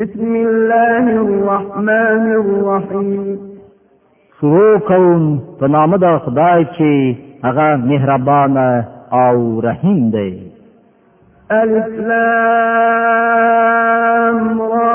بسم الله الرحمن الرحیم شروع کوم په نام د خدای چې هغه مهربان او رحیم دی الف لام را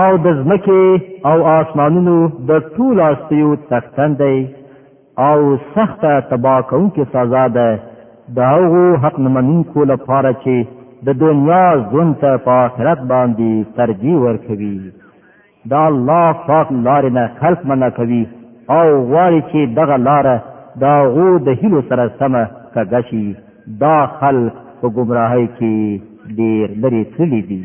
او د ځمکې او آسمانونو د ټول استیو څښتن دی او سخته تبا کوونکې سزا ده د هغو حق نمنونکو لپاره چې د دنیا ژوند ته په آخرت باندې ترجیح ورکوي د الله پاک لارې نه خلق منع کوي او غواړي چې دغه لاره د هغو د هیلو سره سمه کږه شي دا خلق په ګمراهۍ کې ډېر لرې تللي دي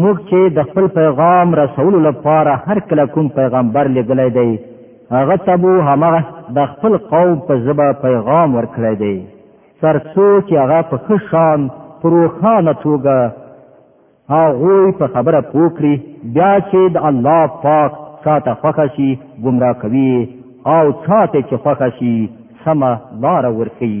موږ چې د خپل پیغام رسولو لپاره هر کله کوم پیغمبر لګلې دی هغه ته بو همغه د خپل قوم په زبا پیغام ورکړی دی ترڅو چې هغه په خشان پروخانه توګه هغه په خبره پوکړي بیا چې د الله پاک چاته خوښ شي گمراه کوي او چاته چې خوښ شي سمه لار ورکړي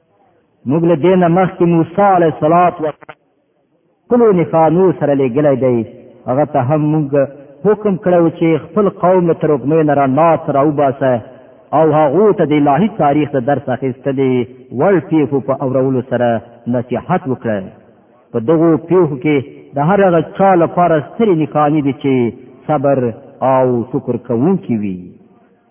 موږ له دینه مخکې موسی علیه السلام و خپل نفانو سره لګلای دی هغه ته هم موږ حکم کړو چې خپل قوم له ترکمن را ناس را وباسه او هغه ته د الهي تاریخ د درس اخیستلې ول پیښو په اورولو سره نصيحت وکړه په دغه پیښو کې د هر هغه چا لپاره سترې نښانې دي چې صبر او شکر کوونکی وي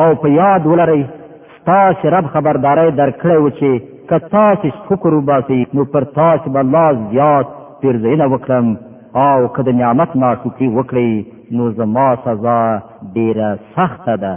او په یاد ولرئ تاسو رب خبرداري درکړی و چې که تاسو شکر وباسئ نو پر تاسو به الله زیات پیرزینه وکړم او که د نعمت ناشکري وکړئ نو زما سزا ډیره سخته ده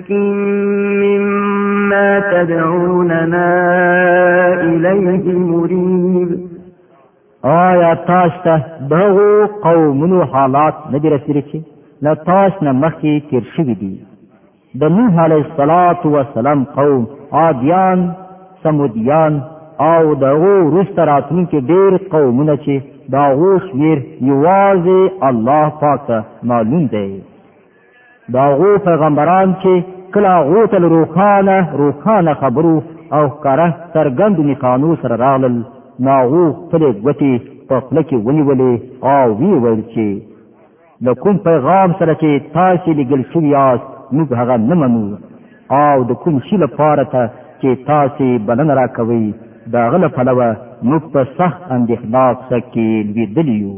مما تدعوننا إليه مريب آیا تاسو ته دغه قومونو حالات نه دي رسېدلي چې له تاسو نه مخکې تیر شوي دي د نوح علیه السلام قوم عادیان سمودیان او د هغو وروسته راتلونکي ډېر قومونه چې د هغو شمېر یوازې الله پاک ته معلوم دی دا غو پیغمبران چې کله غو تل روخانه روخانه خبرو او کاره سرګند نکانو سره راغلل ناغو خپل غوتی په خپل کې ونیولې او وی ویل چې د کوم پیغام سره چې تاسو لګل شوی یاست موږ هغه نه منو او د کوم شي لپاره ته چې تاسو بلنه راکوي دا غل پلوه موږ په صح اندېښنه کې لیدلی یو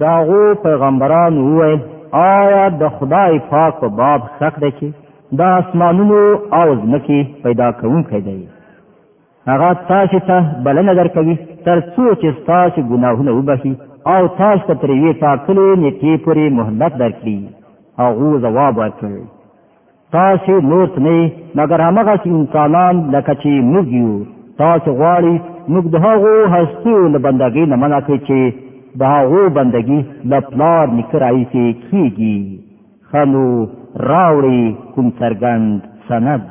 دا غو پیغمبران وای آیا د خدای پاک په باب شک ده چې دا اسمانونو او ځمکې پیدا کوونکی دی هغه تاسو ته بلنه درکوي تر څو چې تاسو ګناهونه وبخي او تاسو ته ترې ټاکلې نیټې پورې مهلت درکړي هغه جواب ورکړي تاسو نور نه مګر هغه چې انسانان لکه چې موږ یو تاسو غواړي موږ د هغو هستیو له بندګۍ نه منع کړئ چې د هغو بندګي له پلار نیکه راهیسې کیږي ښه نو راوړئ کوم څرګند سند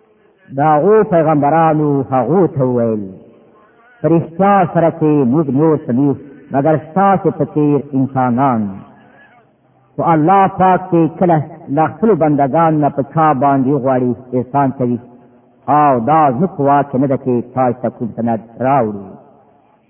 دا غو پیغمبرانو هغه ته ویل فرشتہ سره کې موږ نور سلیو مگر تاسو پکې انسانان او الله پاک کې کله لا خپل بندگان نه په چا باندې غواړي احسان کوي او دا ځکه واکه نه ده کې تاسو کوم سند راوړي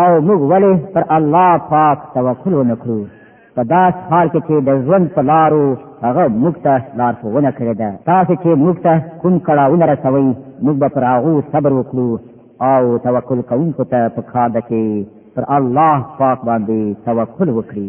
او موږ ولې پر الله پاک توکل ونکړو په داس حال کې چې د ژوند په لارو هغه موږ ته لارښوونه کړې ده تاسو چې موږ ته کوم کړاونه رسوي موږ به پر هغو صبر وکړو او توکل کوونکو ته په کار ده چې پر الله پاک باندې توکل وکړي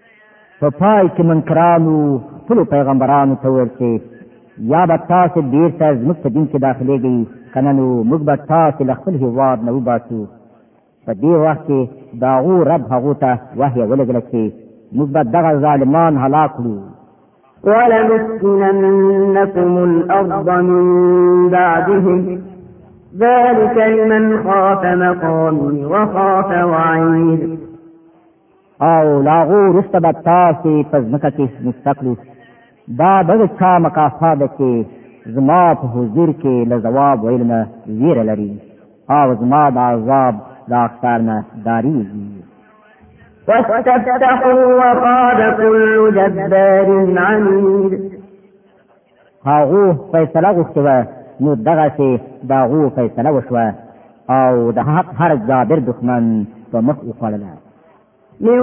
په پای کې منکرانو خپل پیغمبرانو ته ویل چې یا به تاسو بیرته زموږ په دین کې داخلېږئ که نه نو موږ به تاسو له خپل هېواد نه وباسو په دې وخت کې د هغو رب هغو ته وحیه ولېږله چې موږ به دغه ظالمان هلاک کړو ولنسكننكم الأرض من بعدهم ذلك لمن خاف مقامي وخاف وعيد او لاغو رسته به تاسو په ځمکه کې مستقلو دا دغه چا مکافات ده چې زما په حضور کې له ځواب ویل نه ویره لري او زما د عذاب د اختار نه داریږي واستفتحوا وقال كل جبار عنيد هغه فیصله غوښته نو دغه سي داغو فیصله وشوه او د حق هر جابر دښمن په مخ وخړله من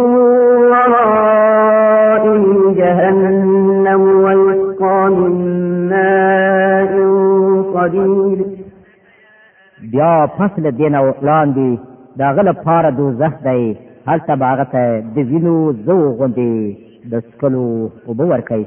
ورائه جهنم ويسقى من ماء قدير بیا فصل دین او لاندې دا غل پاره دوزخ دی هلته باغته د وینو زو غوندي د سکلو وبور کوي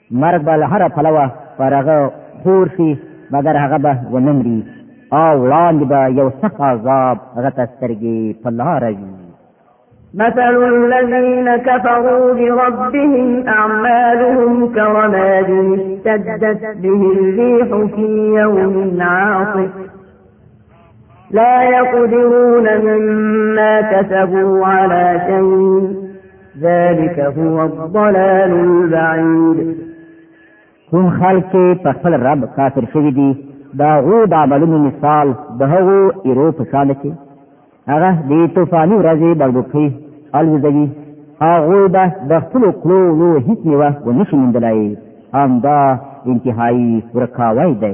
مرګ به له هره پلوه پر هغه خور شي مګر هغه به ونه مري او وړاندې به یو سخت عذاب هغه ته سترګې په لاره وي مثل الذين كفروا بربهم أعمالهم كرماد اشتدت به الريح في يوم عاصف لا يقدرون مما كسبوا على شيء ذلك هو الضلال البعيد کوم خلک په خپل رب کافر شوی دي دا غو د عملونو مثال د هغو ایرو په شان کې هغه د طوفاني ورځې بلبوکي الوزوي هغه به د خپل کلو نو هیڅ نیوه و نشي مندلای هم دا انتهایی ورکاوی دی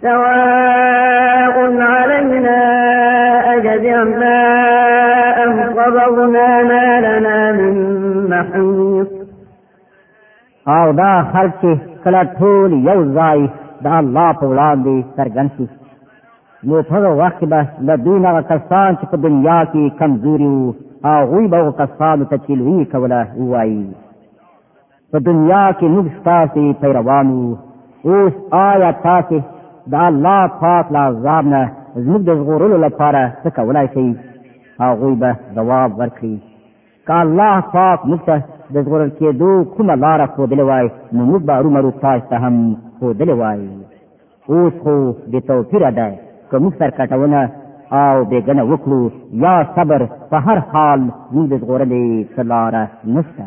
سواء علينا أجزعنا أم صبرنا ما لنا من محيط او دا خلق چې کله ټول یو ځای د الله په وړاندې څرګند شي نو په هغه وخت کې به له دوی نه کسان چې په دنیا کې کمزوري وو هغوی به کسانو ته چې لوی کوله ووایي په دنیا کې موږ ستاسو پیروانو اوس آیا تاسو د الله پاک له عذاب نه زموږ د ژغورلو لپاره څه کولای شئ هغوی به ځواب ورکړي که الله پاک موږ ته د ژغورل کېدو کومه لاره ښودلې وای نو موږ به ارومرو تاسو ته هم ښودلې وای اوس خو بې توپیره ده که موږ سرکټونه او بېګنه وکړو یا صبر په هر حال موږ د ژغورلې څه لاره نشته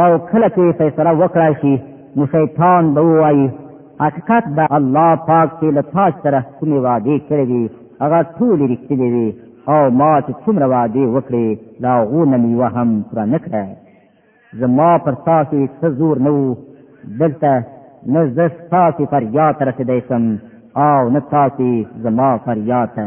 او کله چې فیصله وکړای شي نو شیطان به وایي حقیقت به الله پاک چې له تاسو سره کومې وعدې کړې دي هغه ټولې رښتینې وي او ما چې څومره وعدې وکړې د هغو نه مې یوه هم پوره نه کړه زما پر تاسو یې څه زور نه و دلته نه زه ستاسو فریاد ته رسېدی شم او نه تاسو زما فریاد ته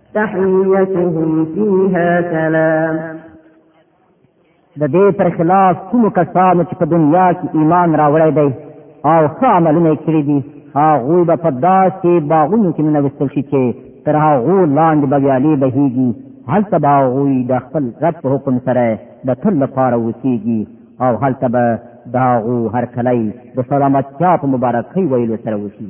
تحيتهم فيها سلام د دې پر خلاف کوم کسانو چې په دنیا کې ایمان راوړی دی او ښه عملونه کړی دي هغه به په داسې باغونو کې نه وستل شي چې تر هغه لاندې بګیالي بهيږي هلته به هغه د خپل رب په حکم سره د تل لپاره وسیږي او هلته به داغو هر کلی د سلامتیا په مبارکۍ ویلو سره وشي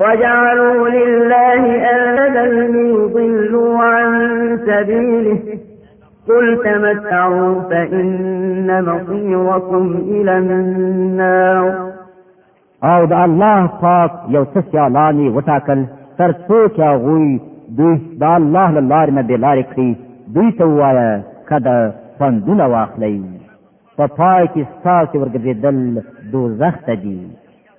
وجعلوا لله أندا ليضلوا عن سبيله قل تمتعوا فإن مصيركم إلى النار او د الله پاک یو څه سیالانی وټاکل تر څو چې هغوی دوی د الله له لارې نه بې لارې کړي دوی ته ووایه که د پندونه واخلئ په پای کې ستاسې ورګرځېدل دوزخ ته دي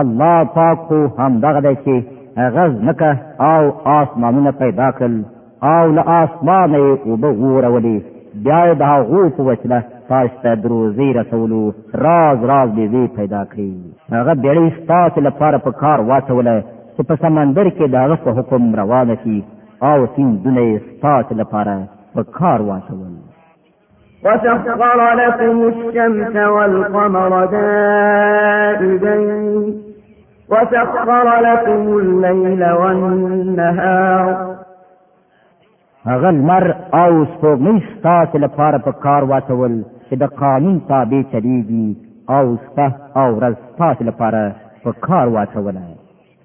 الله پاک خو همدغه دی چې هغه ځمکه او آسمانونه پیدا کړل او له آسمانه یې اوبه وورولې بیا یې د هغو په وسیله تاسو ته دروزی رسولو راز راز بیوی پیدا کړي هغه بیړۍ ستاسو لپاره په کار واچوله چې په سمندر کې د هغه په حکم روانه شي او سیندونه یې ستاسو لپاره په کار واچول وسخر لكم الشمس والقمر دائبين وسخر لكم الليل والنهار هغه لمر او سپوږمۍ ستاسو لپاره په کار واچول چې د قانون تابع چلیږي او شپه او ورځ ستاسو لپاره په کار واچوله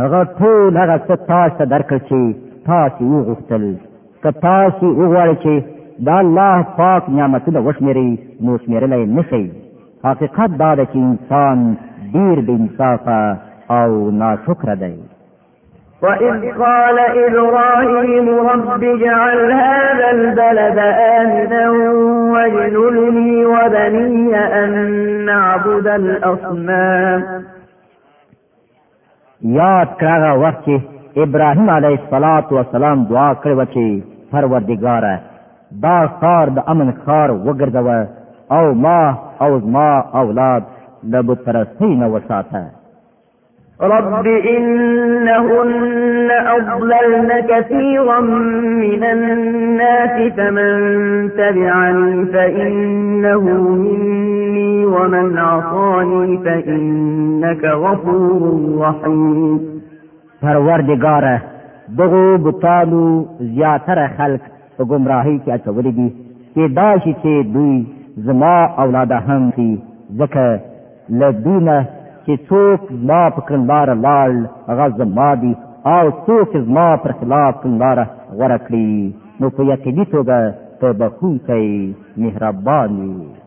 هغه ټول هغه څه تاسو ته درکړ چې تاسو یې غوښتل که تاسو وغواړئ چې دا الله پاک نعمتونه وشمېرئ نو شمېرلی نه شئ حقیقت دا ده چې انسان ډیر بې انصافه او ناشکره دی وَإِذْ قَالَ إِبْرَاهِيمُ رَبِّ اجْعَلْ هَذَا الْبَلَدَ آمِنًا وَاجْنُبْنِي وَبَنِيَّ أَن نَّعْبُدَ الْأَصْنَامَ یاد کړه وخت چې ابراهیم علیه الصلاۃ والسلام دعا کړې و چې پروردګاره دا ښار د امن ښار وګرځوه او ما او زما اولاد د بت پرستی نه وساته رب إنهن أضللن كثيرا من الناس فمن تبعني فإنه مني لي ومن عصاني فإنك غفور رحيم پروردگاره دغو بوتانو زیاتره خلق په گمراهی کې اچولې دي کې دا شي چې دوی زما اولاد هم شي ځکه له دوی نه چې څوک زما په کړنلاره لاړ هغه زما دي او څوک زما پر خلاف کړنلاره غوره کړي نو په یقیني توګه ته بخښونکی مهربان یې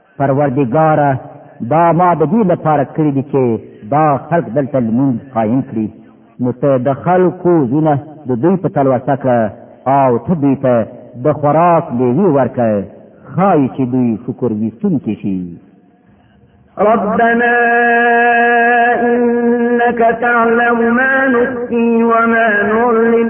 پروردګاره دا ما د دې لپاره کړی دي چې دا خلق دلته لمونځ قائم کړي نو ته د خلکو زونه د دوی په تلوسه کړه او ته دوی ته د خوراک لیوی ورکه خای چې دوی شکر ویستون کې شي ربنا إنك تعلم ما نخفي وما نعلن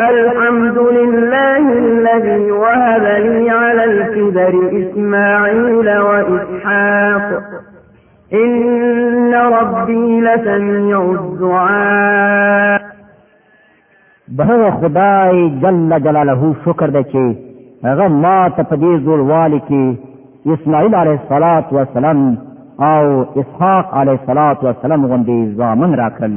الحمد لله الذي وهب لي على الكبر إسماعيل وإسحاق إن ربي لسميع الدعاء د هغه خدای جل جلاله شکر دی چې هغه ما ته په دې زوړوالي کې اسماعیل علیه الصلاۃ والسلام او اسحاق علیه الصلاۃ والسلام غوندې ځامن راکړل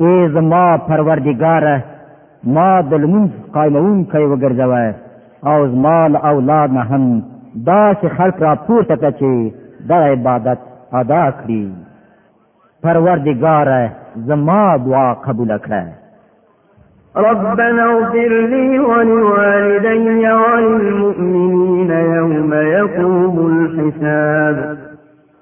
ای زما پروردګاره ما د لمونځ قایمونکی وګرځوه او زما له اولاد نه هم داسې خلق را پورته کړه چې دا عبادت ادا کړي پروردګاره زما دعا قبول کړه ربنا اغفر لي ولوالدي وللمؤمنين يوم يقوم الحساب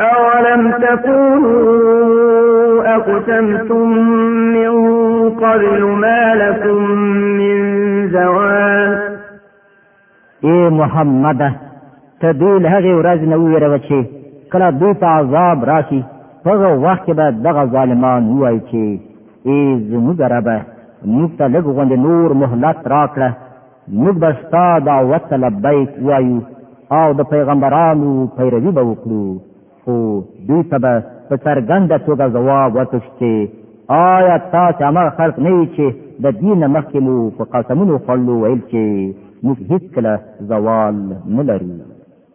أولم تكونوا أقسمتم من قبل ما لكم من زوال اے محمد ته دوی له هغې ورځې نه وویروه چې کله دوی ته عذاب راشي په هغه وخت کې به دغه ظالمان ووایي چې ای زموږ ربه موږ ته لږ غوندې نور مهلت راکړه موږ به ستا دعوت ته لبیک وایو او د پیغمبرانو پیروي به وکړو خو دوی ته به په څرګنده توګه ځواب ورکړي چې آیا تاسو هغه خلک نه یې چې د دین مخکې مو په قسمونو خوړلو ویل چې موږ هیڅ کله زوال نه لرو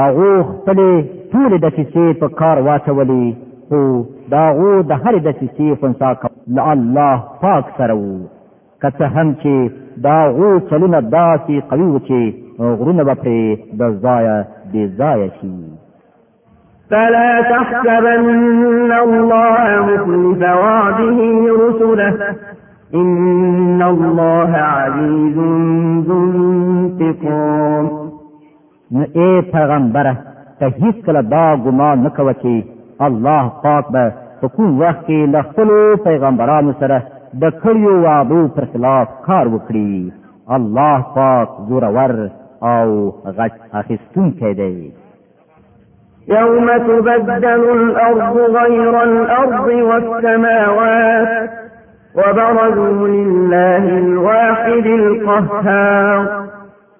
هغه خپل ټول د سیسې په کار واچولې خو دا غو د هر د سیسې خنسا کول الله پاک سره وو که څه هم چې دا غو چلونه داسې قوي و چې غرونه به پرې د ځایه بې ځایه شي فلا تحسبن الله مخلف وعده رسله إن الله عزيز ذو انتقام نو اے پیغمبره ته هیڅ کله دا ګمان نه کوه چې الله پاک به په کوم وخت کې له خپلو پیغمبرانو سره د کړیو وعدو پر خلاف کار وکړي الله پاک زورور او غچ اخیستونکی دی يوم تبدل الأرض غير الأرض والسماوات وبرزوا لله الواحد القهار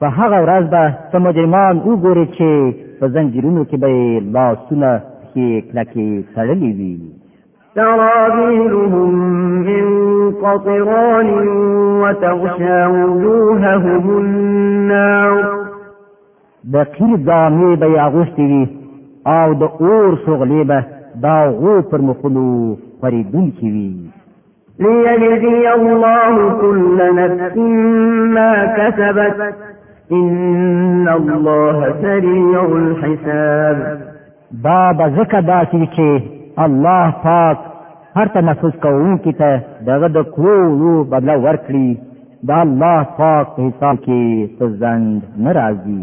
په هغه ورځ به ته مجرمان وګورې چې په زنجیرونو کې به یې لاسونه پښې کلکې تړلې وي سرابيلهم من قطران وتغشى وجوههم النار د قیر دامې به یې اغوستې وي او د اور شغلې به دا غو پر مخونو خورېدونکې وي ليجزي الله كل نفس ما كسبت إن الله سريع الحساب دا به ځکه داسې چې الله پاک هر تنفس کوونکي ته دغه د کړو بدله ورکړي دا الله پاک په حساب کې څه ځند نه راځي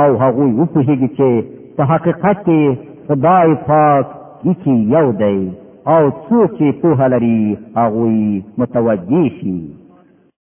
او هغوی وپوهیږي چې په حقیقت کې خدای پاک یکی یو دی او څوک چې پوهه لري هغوی متوجه شي